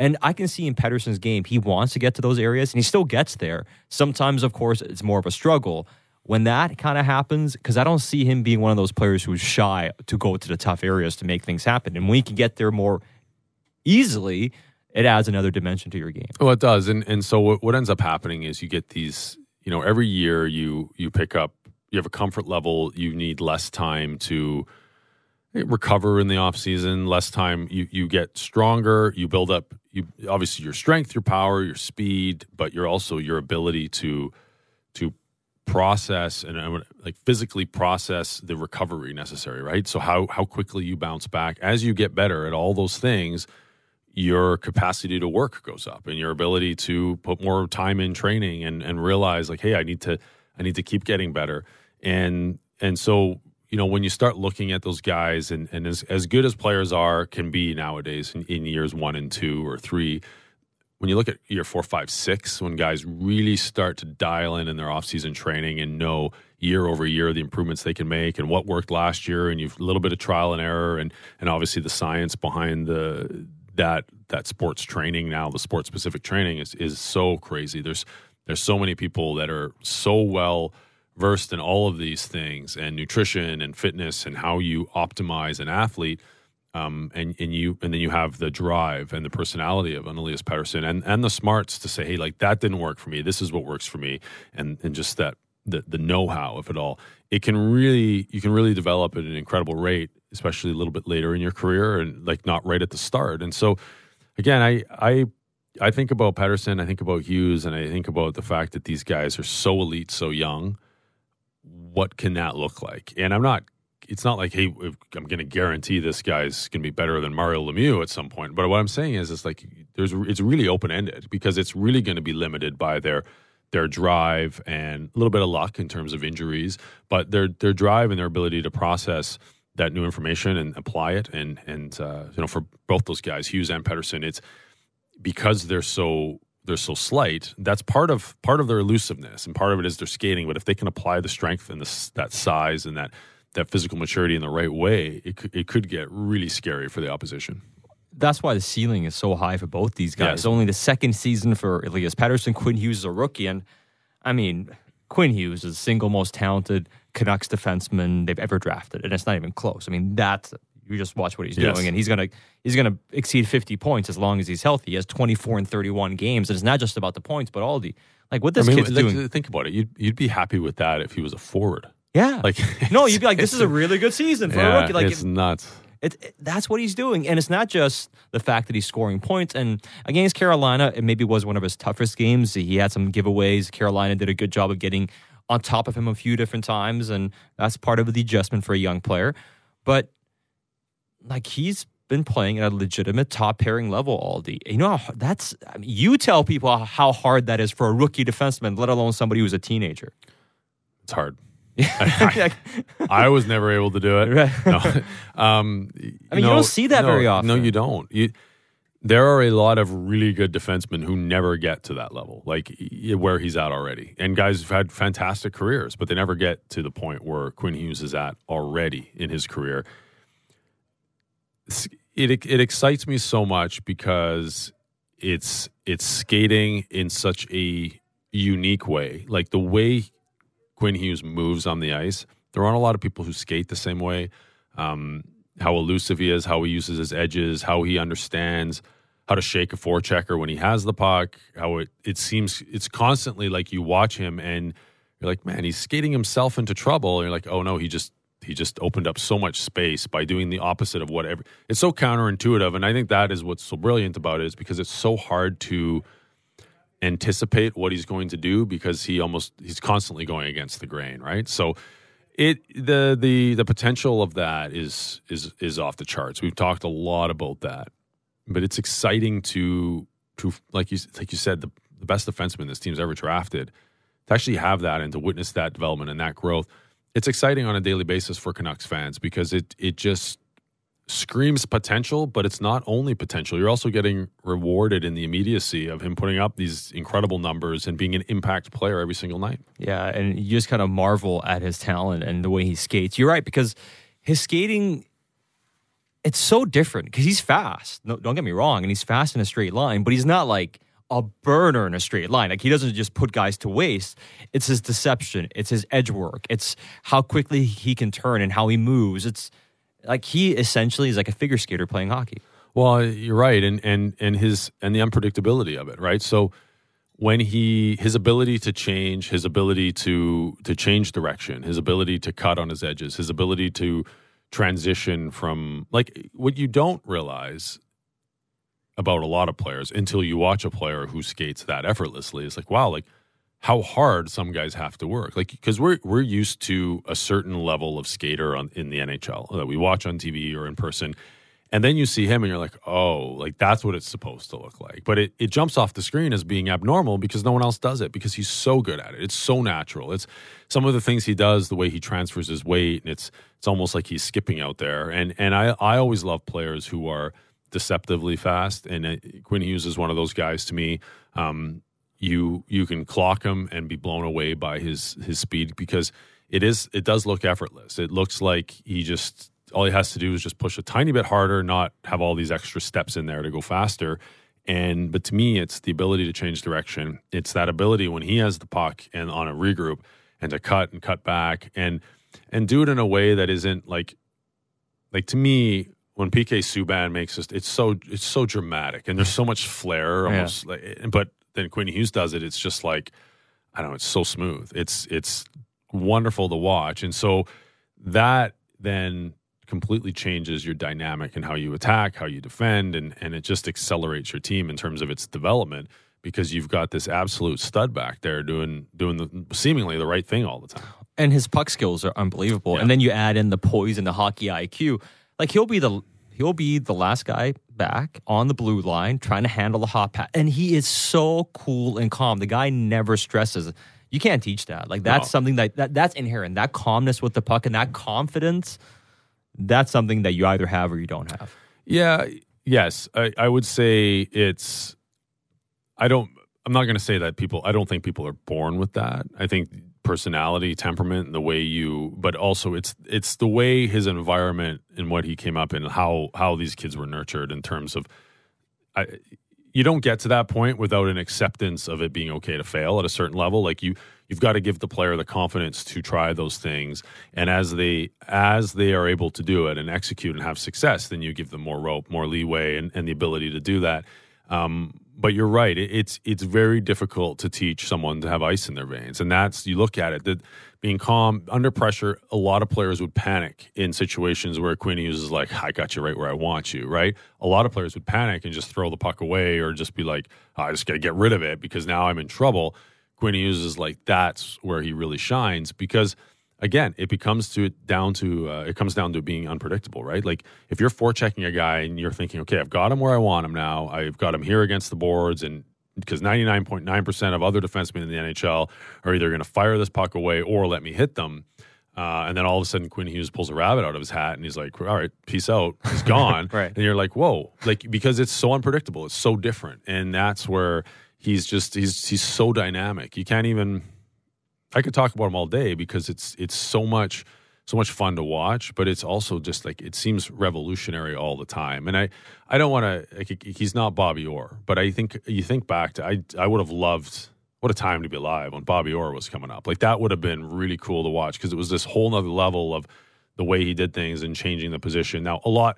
And I can see in Pettersson's game, he wants to get to those areas and he still gets there. Sometimes, of course, it's more of a struggle. When that kind of happens, because I don't see him being one of those players who's shy to go to the tough areas to make things happen. And when he can get there more easily, it adds another dimension to your game. Well, it does, and and so what, what ends up happening is you get these. You know, every year you you pick up. You have a comfort level. You need less time to recover in the off season. Less time. You you get stronger. You build up. You obviously your strength, your power, your speed, but you're also your ability to to process and like physically process the recovery necessary, right? So how how quickly you bounce back as you get better at all those things, your capacity to work goes up and your ability to put more time in training and and realize like, hey, I need to I need to keep getting better. And and so you know when you start looking at those guys and, and as, as good as players are can be nowadays in, in years one and two or three when you look at year four, five, six, when guys really start to dial in in their offseason training and know year over year the improvements they can make and what worked last year, and you've a little bit of trial and error, and and obviously the science behind the that that sports training now, the sports specific training is is so crazy. There's there's so many people that are so well versed in all of these things and nutrition and fitness and how you optimize an athlete um, and and you and then you have the drive and the personality of an Elias Pettersson and and the smarts to say, hey, like that didn't work for me. This is what works for me, and and just that the the know how of it all. It can really you can really develop at an incredible rate, especially a little bit later in your career, and like not right at the start. And so, again, I I I think about Pettersson, I think about Hughes, and I think about the fact that these guys are so elite, so young. What can that look like? And I'm not it's not like, hey, I'm going to guarantee this guy's going to be better than Mario Lemieux at some point. But what I'm saying is, it's like there's it's really open ended because it's really going to be limited by their their drive and a little bit of luck in terms of injuries, but their their drive and their ability to process that new information and apply it. And and uh, you know, for both those guys, Hughes and Pettersson, it's because they're so they're so slight. That's part of part of their elusiveness, and part of it is their skating. But if they can apply the strength and the, that size and that that physical maturity in the right way, it could, it could get really scary for the opposition. That's why the ceiling is so high for both these guys. Yes. Only the second season for Elias Pettersson, Quinn Hughes is a rookie, and I mean, Quinn Hughes is the single most talented Canucks defenseman they've ever drafted, and it's not even close. I mean, that's you just watch what he's yes. doing, and he's gonna he's gonna exceed fifty points as long as he's healthy. He has twenty four and thirty one games, and it's not just about the points, but all the like what this I mean, kid's like, doing. Think about it. You'd you'd be happy with that if he was a forward. Yeah. Like no, you'd be like, this is a really good season for yeah, a rookie. Like it's it, nuts. It, it, that's what he's doing, and it's not just the fact that he's scoring points. And against Carolina, it maybe was one of his toughest games. He had some giveaways. Carolina did a good job of getting on top of him a few different times, and that's part of the adjustment for a young player. But like he's been playing at a legitimate top pairing level all the you know that's I mean, you tell people how hard that is for a rookie defenseman let alone somebody who's a teenager it's hard I, I, was never able to do it. Right. No. Um, I mean, you, you don't see that no, very often. No, you don't. You, there are a lot of really good defensemen who never get to that level, like where he's at already. And guys have had fantastic careers, but they never get to the point where Quinn Hughes is at already in his career. It it excites me so much because it's it's skating in such a unique way. Like the way Quinn Hughes moves on the ice. There aren't a lot of people who skate the same way. Um, how elusive he is, how he uses his edges, how he understands how to shake a forechecker when he has the puck. How it it seems it's constantly like you watch him and you're like, man, he's skating himself into trouble. And you're like, oh no, he just he just opened up so much space by doing the opposite of whatever. It's so counterintuitive, and I think that is what's so brilliant about it is because it's so hard to anticipate what he's going to do because he almost he's constantly going against the grain, right? So it the the the potential of that is is is off the charts. We've talked a lot about that, but it's exciting to to like you like you said the the best defenseman this team's ever drafted to actually have that and to witness that development and that growth. It's exciting on a daily basis for Canucks fans because it it just screams potential, but it's not only potential. You're also getting rewarded in the immediacy of him putting up these incredible numbers and being an impact player every single night. Yeah, and you just kind of marvel at his talent and the way he skates. You're right because his skating it's so different because he's fast. No, don't get me wrong, and he's fast in a straight line, but he's not like a burner in a straight line. Like he doesn't just put guys to waste. It's his deception. It's his edge work. It's how quickly he can turn and how he moves. It's like he essentially is like a figure skater playing hockey. Well, you're right, and and and his and the unpredictability of it, right? So when he his ability to change, his ability to to change direction, his ability to cut on his edges, his ability to transition from like what you don't realize about a lot of players until you watch a player who skates that effortlessly. It's like, wow, like how hard some guys have to work. Like because we're we're used to a certain level of skater on in the NHL that we watch on TV or in person. And then you see him and you're like, oh, like that's what it's supposed to look like. But it, it jumps off the screen as being abnormal because no one else does it because he's so good at it. It's so natural. It's some of the things he does, the way he transfers his weight, and it's it's almost like he's skipping out there. And and I, I always love players who are deceptively fast. And uh, Quinn Hughes is one of those guys to me. Um, you you can clock him and be blown away by his his speed because it is it does look effortless. It looks like he just all he has to do is just push a tiny bit harder, not have all these extra steps in there to go faster. And but to me, it's the ability to change direction. It's that ability when he has the puck and on a regroup and to cut and cut back and and do it in a way that isn't like like to me when PK Subban makes this, it's so it's so dramatic and there's so much flair almost. Yeah. Like, eh, but then Quinn Hughes does it. It's just like I don't know. It's so smooth. It's it's wonderful to watch, and so that then completely changes your dynamic and how you attack, how you defend, and and it just accelerates your team in terms of its development because you've got this absolute stud back there doing doing the seemingly the right thing all the time. And his puck skills are unbelievable. Yeah. And then you add in the poise and the hockey IQ. Like he'll be the he'll be the last guy back on the blue line trying to handle the hot pass. And he is so cool and calm. The guy never stresses. You can't teach that. Like that's no. something that, that that's inherent. That calmness with the puck and that confidence that's something that you either have or you don't have. Yeah. Yes. I, I would say it's, I don't, I'm not going to say that people, I don't think people are born with that. I think personality, temperament, the way you, but also it's, it's the way his environment and what he came up in, how, how these kids were nurtured in terms of, I, you don't get to that point without an acceptance of it being okay to fail at a certain level. Like you, you've got to give the player the confidence to try those things and as they as they are able to do it and execute and have success then you give them more rope more leeway and, and the ability to do that um, but you're right it, it's it's very difficult to teach someone to have ice in their veins and that's you look at it that being calm under pressure a lot of players would panic in situations where Quinn Hughes like i got you right where i want you right? A lot of players would panic and just throw the puck away or just be like oh, i just got to get rid of it because now i'm in trouble. Quinn Hughes is like that's where he really shines because again, it becomes to down to uh, it comes down to being unpredictable, right? Like if you're forechecking a guy and you're thinking, okay, I've got him where I want him now, I've got him here against the boards, and because 99.9% of other defensemen in the NHL are either going to fire this puck away or let me hit them. Uh, and then all of a sudden, Quinn Hughes pulls a rabbit out of his hat and he's like, all right, peace out. He's gone. right. And you're like, whoa. Like, because it's so unpredictable. It's so different. And that's where he's just he's he's so dynamic. You can't even. I could talk about him all day because it's it's so much so much fun to watch, but it's also just like it seems revolutionary all the time. And I I don't want to. He's not Bobby Orr, but I think you think back to I I would have loved. What a time to be alive when Bobby Orr was coming up. Like that would have been really cool to watch because it was this whole nother level of the way he did things and changing the position. Now a lot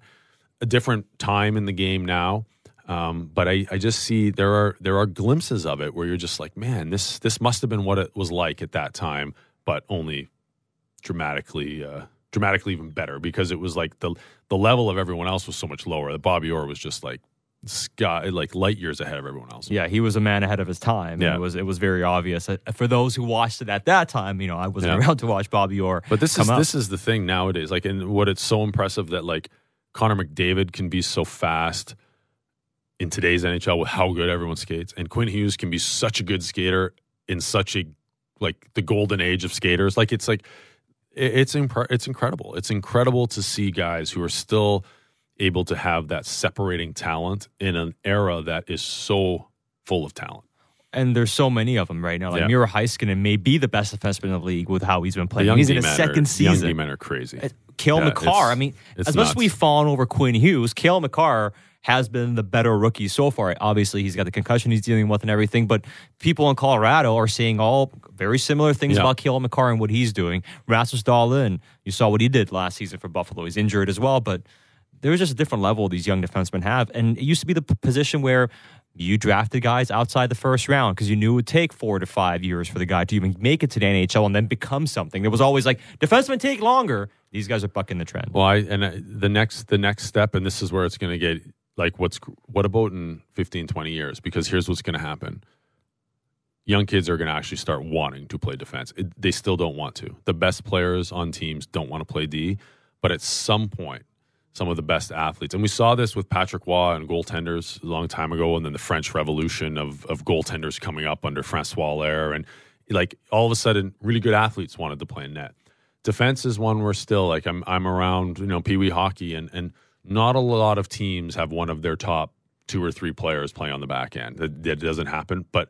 a different time in the game now um, but I, I just see there are there are glimpses of it where you're just like, man, this this must have been what it was like at that time, but only dramatically uh, dramatically even better because it was like the the level of everyone else was so much lower. That Bobby Orr was just like sky like light years ahead of everyone else. Yeah, he was a man ahead of his time. and Yeah. it was it was very obvious Uh, for those who watched it at that time. You know, I wasn't Yeah. around to watch Bobby Orr. But this is up. this is the thing nowadays. Like, and what it's so impressive that like Connor McDavid can be so fast in today's NHL with how good everyone skates, and Quinn Hughes can be such a good skater in such a like the golden age of skaters. Like, it's like it's impre- it's incredible. It's incredible to see guys who are still able to have that separating talent in an era that is so full of talent. and there's so many of them right now. Like Yeah. Miro Heiskanen may be the best defenseman in the league with how he's been playing. young He's in his second are, the Young season. D-men are crazy. Uh, Kale Yeah, McCarr. I mean, as much as we've fallen over Quinn Hughes, Cale Makar has been the better rookie so far. Obviously, he's got the concussion he's dealing with and everything, but people in Colorado are saying all very similar things Yeah. about Cale Makar and what he's doing. Rasmus Dahlin, you saw what he did last season for Buffalo. He's injured as well, but there's just a different level these young defensemen have. And it used to be the position where you drafted guys outside the first round because you knew it would take four to five years for the guy to even make it to the NHL and then become something. There was always like defensemen take longer. These guys are bucking the trend. Well, I and I, the next the next step, and this is where it's going to get like what's what about in 15, 20 years? Because here's what's going to happen: young kids are going to actually start wanting to play defense. It, they still don't want to. The best players on teams don't want to play D, but at some point, some of the best athletes, and we saw this with Patrick Roy and goaltenders a long time ago, and then the French Revolution of of goaltenders coming up under Francois Allaire, and like all of a sudden, really good athletes wanted to play net defense is one where still like I'm I'm around you know Pee Wee hockey and and not a lot of teams have one of their top two or three players play on the back end. That, that doesn't happen. But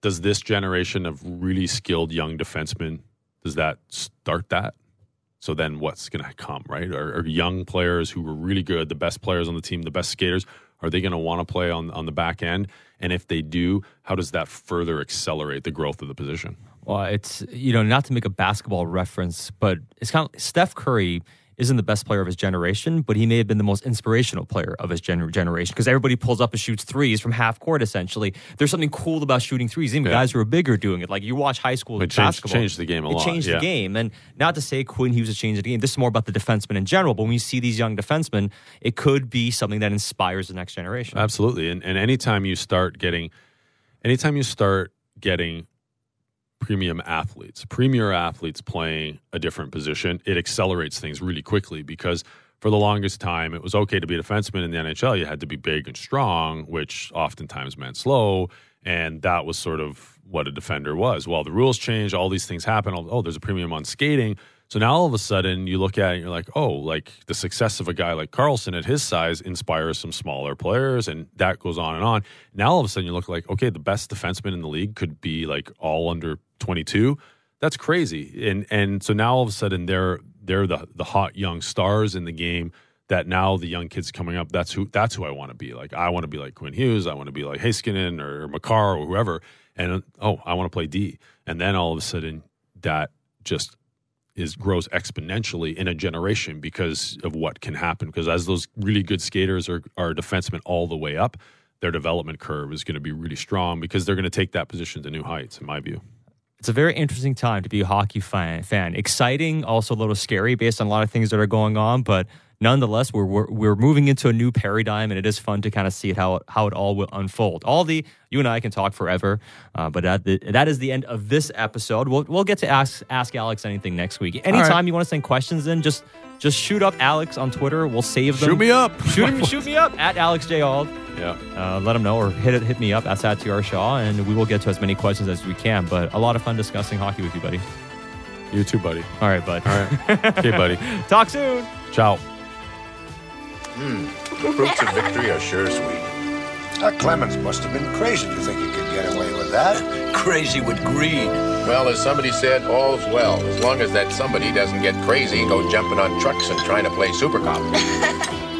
does this generation of really skilled young defensemen does that start that? So then what's going to come, right? Are, are young players who were really good, the best players on the team, the best skaters, are they going to want to play on on the back end? And if they do, how does that further accelerate the growth of the position? Well, it's you know not to make a basketball reference, but it's kind of Steph Curry isn't the best player of his generation, but he may have been the most inspirational player of his gener- generation because everybody pulls up and shoots threes from half court. Essentially, there's something cool about shooting threes. Even Yeah. guys who are bigger doing it. Like you watch high school It basketball, changed the game a lot. it lot, changed yeah. the game, and not to say Quinn Hughes has changed the game. This is more about the defensemen in general. But when you see these young defensemen, it could be something that inspires the next generation. Absolutely. And and anytime you start getting anytime you start getting premium athletes, premier athletes playing a different position, it accelerates things really quickly because for the longest time it was okay to be a defenseman in the NHL. You had to be big and strong, which oftentimes meant slow. And that was sort of what a defender was. Well, the rules changed, all these things happen. Oh, there's a premium on skating. So now all of a sudden you look at it and you're like, oh, like the success of a guy like Carlson at his size inspires some smaller players, and that goes on and on. Now all of a sudden you look like, okay, the best defenseman in the league could be like all under 22. That's crazy. And and so now all of a sudden they're they're the the hot young stars in the game that now the young kids coming up, that's who that's who I want to be. Like I want to be like Quinn Hughes, I want to be like Heiskanen or Makar or whoever. And oh, I want to play D. And then all of a sudden that just is grows exponentially in a generation because of what can happen. Because as those really good skaters are are defensemen all the way up, their development curve is going to be really strong because they're going to take that position to new heights, in my view. it's a very interesting time to be a hockey fan. fan. Exciting, also a little scary based on a lot of things that are going on, but nonetheless, we're, we're we're moving into a new paradigm, and it is fun to kind of see it how it, how it all will unfold. All the you and I can talk forever, uh, but that the, that is the end of this episode. We'll we'll get to ask ask Alex anything next week. Anytime you want to send questions in, just just shoot up Alex on Twitter. We'll save them. Shoot me up. Shoot, him, shoot me up at Alex J. Auld. Yeah. Uh, let him know or hit it, hit me up at Satiar Shah, and we will get to as many questions as we can. But a lot of fun discussing hockey with you, buddy. You too, buddy. All right, bud. All right. okay, buddy. Talk soon. Ciao. The fruits of victory are sure sweet. That Clemens must have been crazy to think he could get away with that. Crazy with greed. Well, as somebody said, all's well, as long as that somebody doesn't get crazy and go jumping on trucks and trying to play super cop.